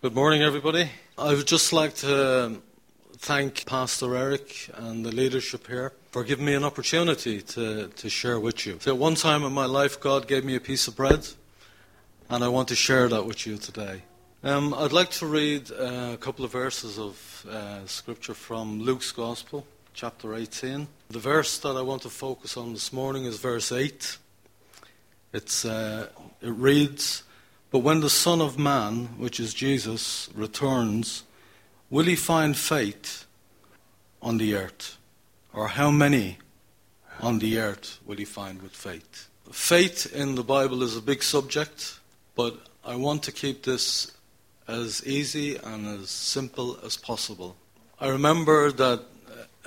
Good morning, everybody. I would just like to thank Pastor Eric and the leadership here for giving me an opportunity to, to share with you. So, at one time in my life, God gave me a piece of bread, and I want to share that with you today. Um, I'd like to read uh, a couple of verses of uh, scripture from Luke's Gospel, chapter 18. The verse that I want to focus on this morning is verse 8. It's, uh, it reads, But when the Son of Man, which is Jesus, returns, will he find faith on the earth? Or how many on the earth will he find with faith? Faith in the Bible is a big subject, but I want to keep this as easy and as simple as possible. I remember that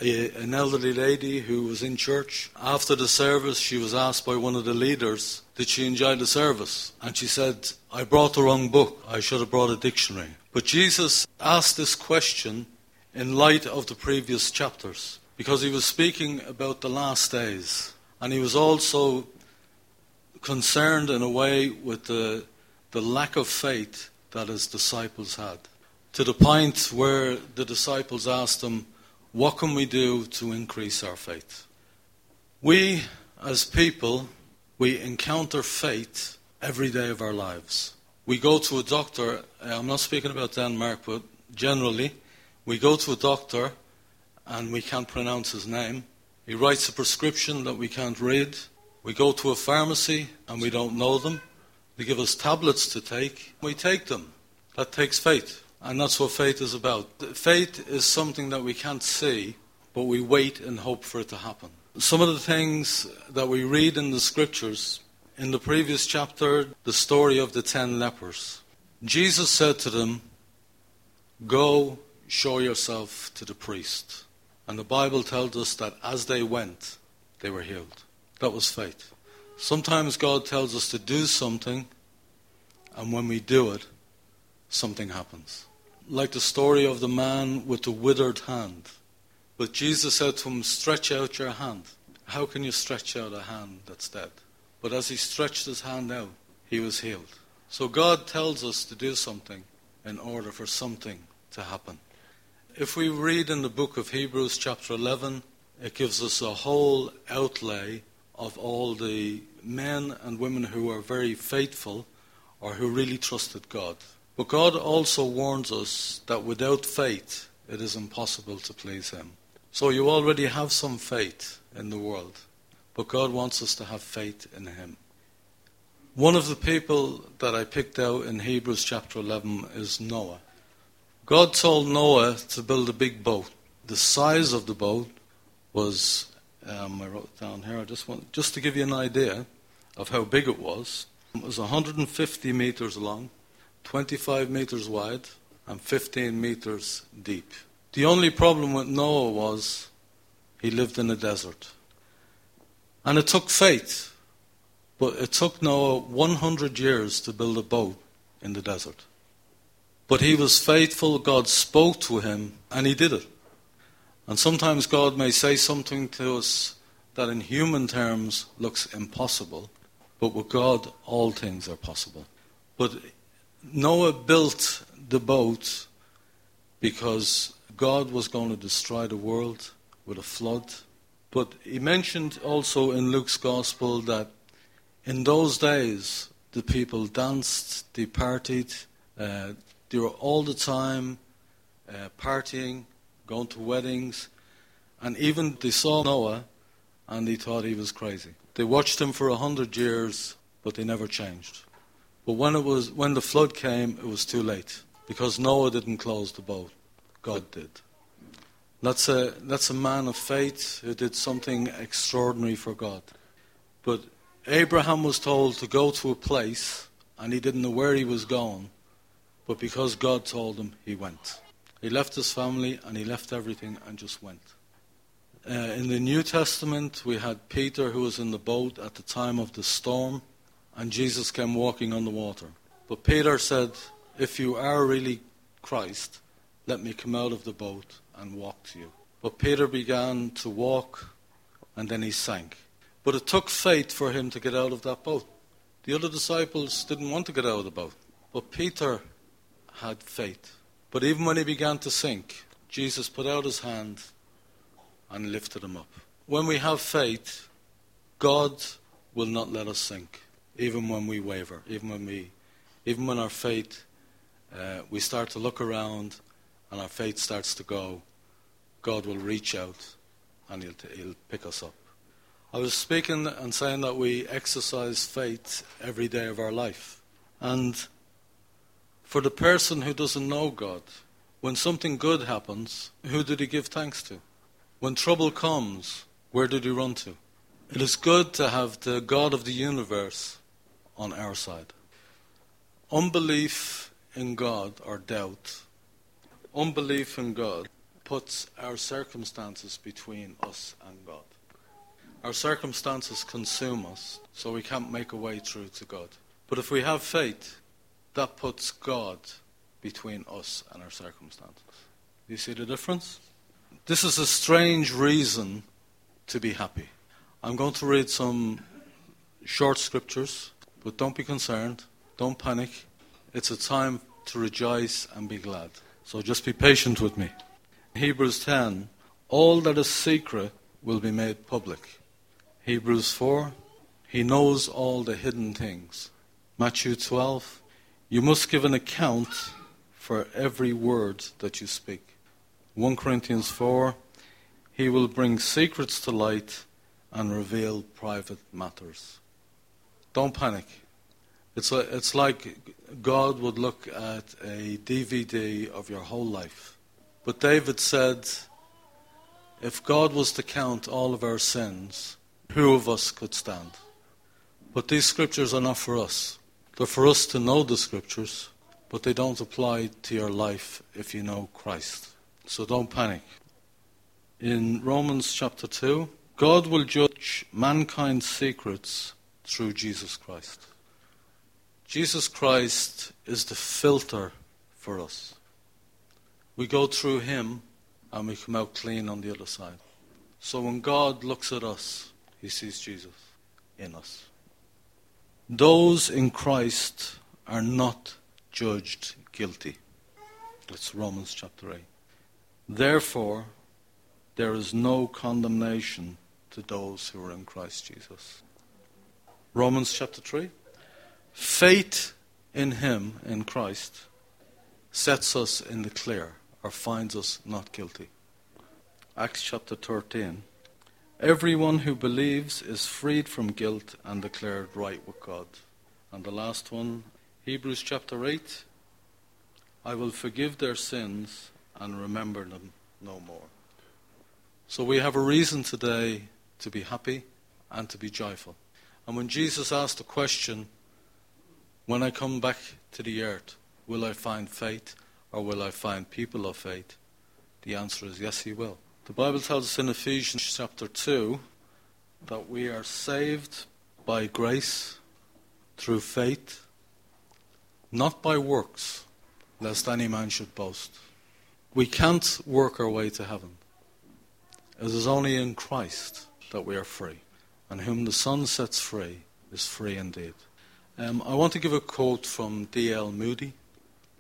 a, an elderly lady who was in church, after the service, she was asked by one of the leaders, Did she enjoy the service? And she said, I brought the wrong book. I should have brought a dictionary. But Jesus asked this question in light of the previous chapters because he was speaking about the last days. And he was also concerned in a way with the, the lack of faith that his disciples had. To the point where the disciples asked him, What can we do to increase our faith? We, as people, we encounter faith every day of our lives. We go to a doctor, uh, I'm not speaking about Denmark, but generally, we go to a doctor and we can't pronounce his name. He writes a prescription that we can't read. We go to a pharmacy and we don't know them. They give us tablets to take. We take them. That takes faith. And that's what faith is about. Faith is something that we can't see, but we wait and hope for it to happen. Some of the things that we read in the scriptures, in the previous chapter, the story of the ten lepers. Jesus said to them, Go show yourself to the priest. And the Bible tells us that as they went, they were healed. That was faith. Sometimes God tells us to do something, and when we do it, something happens. Like the story of the man with the withered hand. But Jesus said to him, Stretch out your hand. How can you stretch out a hand that's dead? But as he stretched his hand out, he was healed. So God tells us to do something in order for something to happen. If we read in the book of Hebrews, chapter 11, it gives us a whole outlay of all the men and women who are very faithful or who really trusted God. But God also warns us that without faith, it is impossible to please Him. So you already have some faith in the world, but God wants us to have faith in Him. One of the people that I picked out in Hebrews chapter 11 is Noah. God told Noah to build a big boat. The size of the boat was, um, I wrote down here, I just want, just to give you an idea of how big it was. It was 150 meters long, 25 meters wide, and 15 meters deep. The only problem with Noah was he lived in a desert. And it took faith, but it took Noah 100 years to build a boat in the desert. But he was faithful, God spoke to him, and he did it. And sometimes God may say something to us that in human terms looks impossible, but with God, all things are possible. But Noah built the boat because God was going to destroy the world with a flood. But he mentioned also in Luke's Gospel that in those days the people danced, they partied, uh, they were all the time uh, partying, going to weddings, and even they saw Noah and they thought he was crazy. They watched him for a hundred years, but they never changed. But when it was when the flood came, it was too late because Noah didn't close the boat. God did. That's a that's a man of faith who did something extraordinary for God. But Abraham was told to go to a place and he didn't know where he was going. But because God told him, he went. He left his family and he left everything and just went. Uh, in the New Testament, we had Peter who was in the boat at the time of the storm, and Jesus came walking on the water. But Peter said, If you are really Christ, let me come out of the boat and walk to you. But Peter began to walk, and then he sank. But it took faith for him to get out of that boat. The other disciples didn't want to get out of the boat. But Peter had faith. But even when he began to sink, Jesus put out his hand and lifted him up. When we have faith, God will not let us sink, even when we waver, even when we, even when our faith, uh, we start to look around and our faith starts to go. God will reach out and he'll, he'll pick us up. I was speaking and saying that we exercise faith every day of our life. And for the person who doesn't know God, when something good happens, who did he give thanks to? When trouble comes, where did he run to? It is good to have the God of the universe on our side. Unbelief in God or doubt, unbelief in God puts our circumstances between us and God. Our circumstances consume us, so we can't make a way through to God. But if we have faith, that puts God between us and our circumstances. Do you see the difference? This is a strange reason to be happy. I'm going to read some short scriptures, but don't be concerned, don't panic. It's a time to rejoice and be glad. So just be patient with me. Hebrews 10 All that is secret will be made public. Hebrews 4 He knows all the hidden things. Matthew 12 You must give an account for every word that you speak. 1 Corinthians 4 He will bring secrets to light and reveal private matters. Don't panic. It's, a, it's like God would look at a DVD of your whole life. But David said, if God was to count all of our sins, who of us could stand? But these scriptures are not for us. They're for us to know the scriptures, but they don't apply to your life if you know Christ. So don't panic. In Romans chapter 2, God will judge mankind's secrets through Jesus Christ. Jesus Christ is the filter for us. We go through Him and we come out clean on the other side. So when God looks at us, He sees Jesus in us. Those in Christ are not judged guilty. That's Romans chapter 8. Therefore, there is no condemnation to those who are in Christ Jesus. Romans chapter 3. Faith in Him, in Christ, sets us in the clear or finds us not guilty. Acts chapter 13. Everyone who believes is freed from guilt and declared right with God. And the last one, Hebrews chapter 8. I will forgive their sins and remember them no more. So we have a reason today to be happy and to be joyful. And when Jesus asked the question, when I come back to the earth, will I find faith or will I find people of faith? The answer is yes, he will. The Bible tells us in Ephesians chapter 2 that we are saved by grace through faith, not by works, lest any man should boast. We can't work our way to heaven. It is only in Christ that we are free. And whom the Son sets free is free indeed. Um, I want to give a quote from D.L. Moody.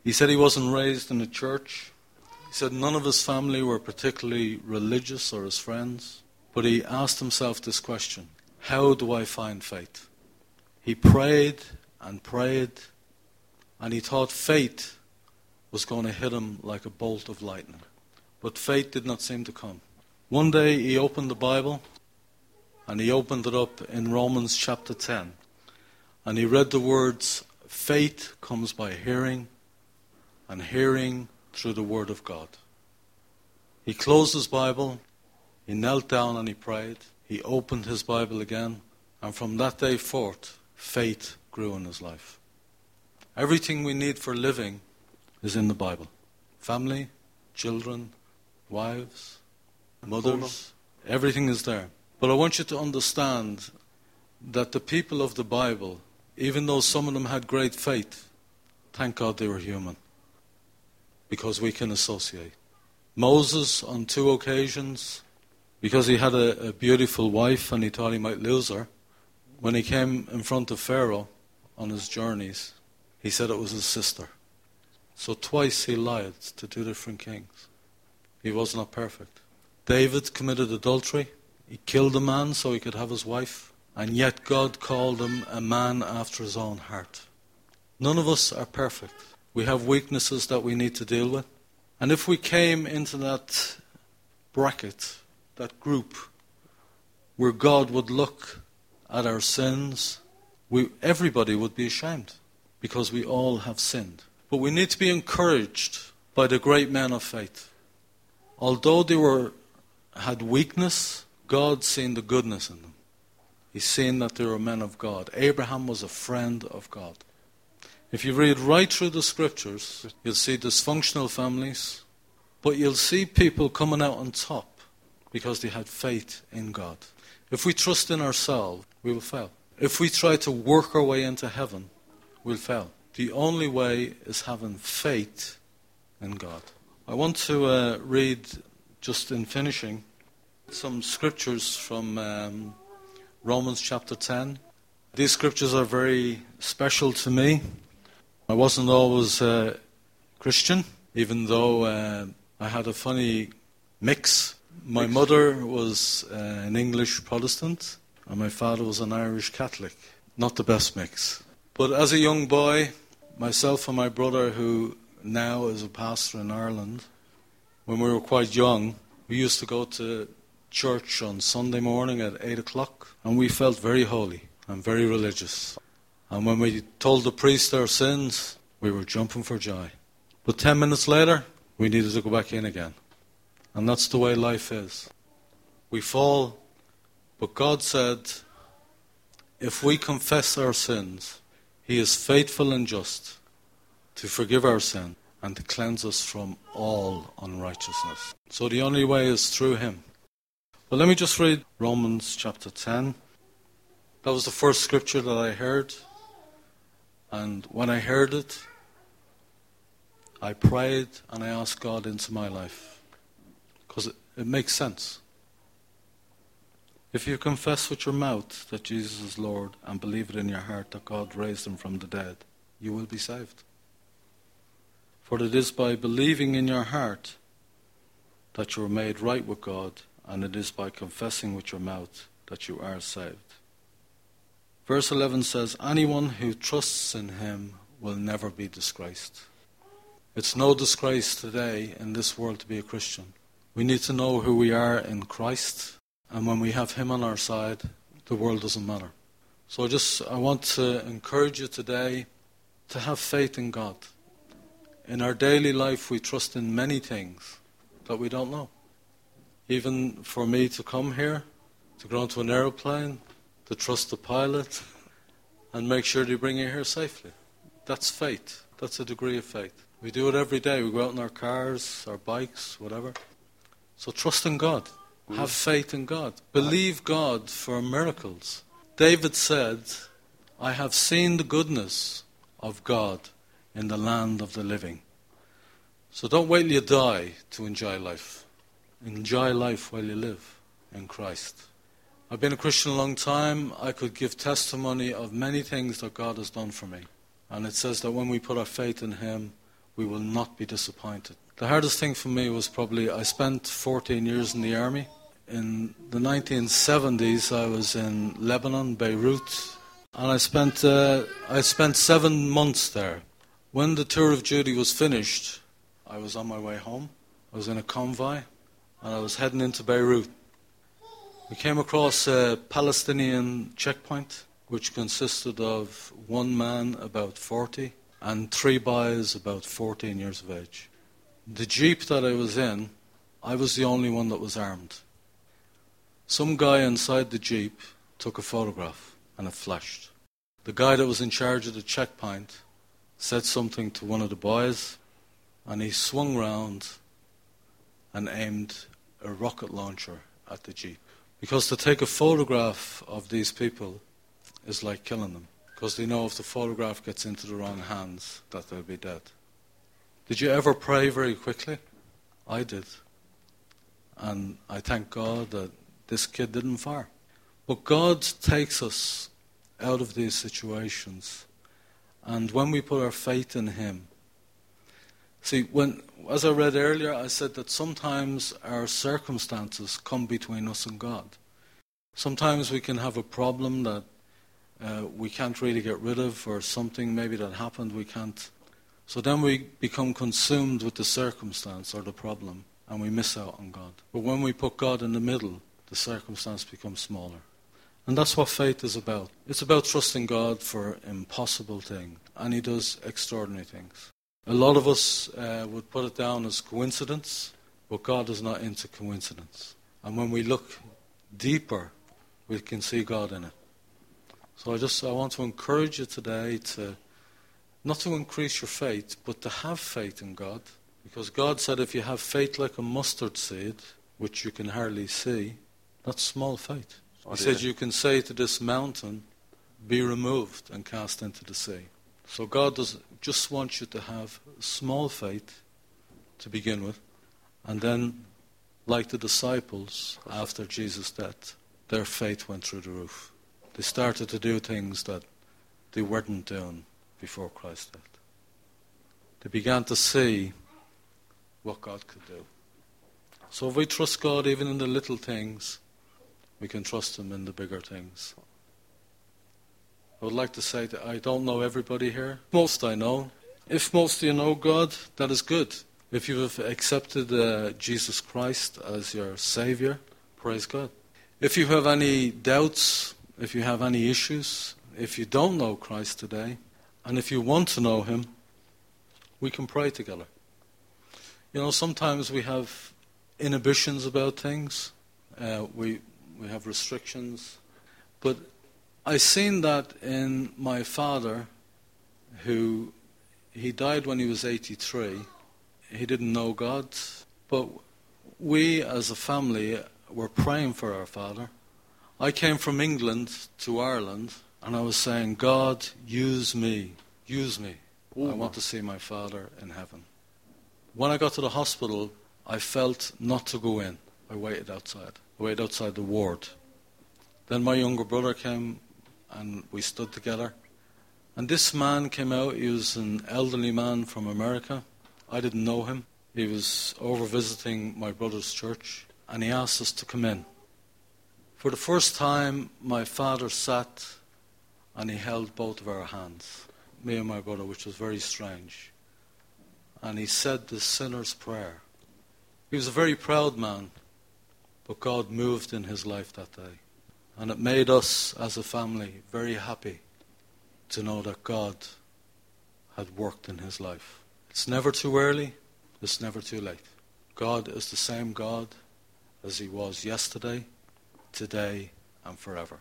He said he wasn't raised in a church. He said none of his family were particularly religious or his friends. But he asked himself this question How do I find faith? He prayed and prayed, and he thought faith was going to hit him like a bolt of lightning. But faith did not seem to come. One day he opened the Bible and he opened it up in Romans chapter 10. And he read the words, Faith comes by hearing, and hearing through the Word of God. He closed his Bible, he knelt down and he prayed. He opened his Bible again, and from that day forth, faith grew in his life. Everything we need for living is in the Bible family, children, wives, mothers, everything is there. But I want you to understand that the people of the Bible, even though some of them had great faith, thank God they were human. Because we can associate. Moses, on two occasions, because he had a, a beautiful wife and he thought he might lose her, when he came in front of Pharaoh on his journeys, he said it was his sister. So twice he lied to two different kings. He was not perfect. David committed adultery. He killed a man so he could have his wife. And yet God called him a man after his own heart. None of us are perfect. We have weaknesses that we need to deal with. And if we came into that bracket, that group, where God would look at our sins, we, everybody would be ashamed because we all have sinned. But we need to be encouraged by the great men of faith. Although they were, had weakness, God seen the goodness in them. He's seen that they were men of God. Abraham was a friend of God. If you read right through the scriptures, you'll see dysfunctional families, but you'll see people coming out on top because they had faith in God. If we trust in ourselves, we will fail. If we try to work our way into heaven, we'll fail. The only way is having faith in God. I want to uh, read, just in finishing, some scriptures from um, Romans chapter 10. These scriptures are very special to me. I wasn't always a Christian, even though uh, I had a funny mix. My mother was uh, an English Protestant, and my father was an Irish Catholic. Not the best mix. But as a young boy, myself and my brother, who now is a pastor in Ireland, when we were quite young, we used to go to church on Sunday morning at 8 o'clock, and we felt very holy and very religious. And when we told the priest our sins, we were jumping for joy. But 10 minutes later, we needed to go back in again. And that's the way life is. We fall but God said, if we confess our sins, He is faithful and just to forgive our sin and to cleanse us from all unrighteousness. So the only way is through Him. But let me just read Romans chapter 10. That was the first scripture that I heard. And when I heard it, I prayed and I asked God into my life. Because it, it makes sense. If you confess with your mouth that Jesus is Lord and believe it in your heart that God raised him from the dead, you will be saved. For it is by believing in your heart that you are made right with God, and it is by confessing with your mouth that you are saved. Verse 11 says, Anyone who trusts in him will never be disgraced. It's no disgrace today in this world to be a Christian. We need to know who we are in Christ and when we have Him on our side, the world doesn't matter. So I just I want to encourage you today to have faith in God. In our daily life, we trust in many things that we don't know. Even for me to come here, to go onto an aeroplane, to trust the pilot, and make sure they bring you here safely. That's faith. That's a degree of faith. We do it every day. We go out in our cars, our bikes, whatever. So trust in God. Have faith in God. Believe God for miracles. David said, I have seen the goodness of God in the land of the living. So don't wait till you die to enjoy life. Enjoy life while you live in Christ. I've been a Christian a long time. I could give testimony of many things that God has done for me. And it says that when we put our faith in Him, we will not be disappointed. The hardest thing for me was probably I spent 14 years in the army in the 1970s, I was in Lebanon, Beirut, and I spent uh, I spent seven months there. When the tour of duty was finished, I was on my way home. I was in a convoy, and I was heading into Beirut. We came across a Palestinian checkpoint, which consisted of one man about 40 and three boys about 14 years of age. The jeep that I was in, I was the only one that was armed. Some guy inside the Jeep took a photograph and it flashed. The guy that was in charge of the checkpoint said something to one of the boys and he swung round and aimed a rocket launcher at the Jeep. Because to take a photograph of these people is like killing them. Because they know if the photograph gets into the wrong hands that they'll be dead. Did you ever pray very quickly? I did. And I thank God that this kid didn't fire. But God takes us out of these situations. And when we put our faith in Him, See, when, as I read earlier, I said that sometimes our circumstances come between us and God. Sometimes we can have a problem that uh, we can't really get rid of, or something maybe that happened we can't. So then we become consumed with the circumstance or the problem, and we miss out on God. But when we put God in the middle, the circumstance becomes smaller. And that's what faith is about. It's about trusting God for impossible things, and He does extraordinary things. A lot of us uh, would put it down as coincidence, but God is not into coincidence. And when we look deeper, we can see God in it. So I just I want to encourage you today to not to increase your faith, but to have faith in God. Because God said if you have faith like a mustard seed, which you can hardly see, that's small faith. Oh, he said you can say to this mountain, be removed and cast into the sea. So God does just want you to have small faith to begin with, and then, like the disciples after Jesus' death, their faith went through the roof. They started to do things that they weren't doing before Christ's death. They began to see what God could do. So if we trust God even in the little things, we can trust Him in the bigger things. I would like to say that I don't know everybody here. Most I know. If most you know God, that is good. If you have accepted uh, Jesus Christ as your Savior, praise God. If you have any doubts, if you have any issues, if you don't know Christ today, and if you want to know Him, we can pray together. You know, sometimes we have inhibitions about things, uh, we, we have restrictions, but I seen that in my father, who he died when he was 83. He didn't know God, but we as a family were praying for our father. I came from England to Ireland, and I was saying, God, use me, use me. Ooh. I want to see my father in heaven. When I got to the hospital, I felt not to go in. I waited outside. I waited outside the ward. Then my younger brother came and we stood together. And this man came out. He was an elderly man from America. I didn't know him. He was over visiting my brother's church, and he asked us to come in. For the first time, my father sat and he held both of our hands, me and my brother, which was very strange. And he said the sinner's prayer. He was a very proud man, but God moved in his life that day. And it made us as a family very happy to know that God had worked in his life. It's never too early, it's never too late. God is the same God as he was yesterday, today, and forever.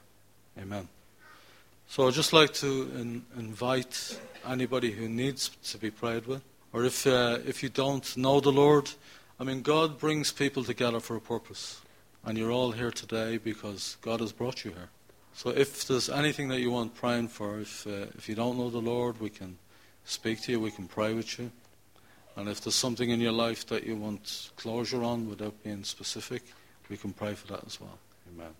Amen. So I'd just like to in, invite anybody who needs to be prayed with, or if, uh, if you don't know the Lord, I mean, God brings people together for a purpose. And you're all here today because God has brought you here. So if there's anything that you want praying for, if, uh, if you don't know the Lord, we can speak to you, we can pray with you. And if there's something in your life that you want closure on without being specific, we can pray for that as well. Amen.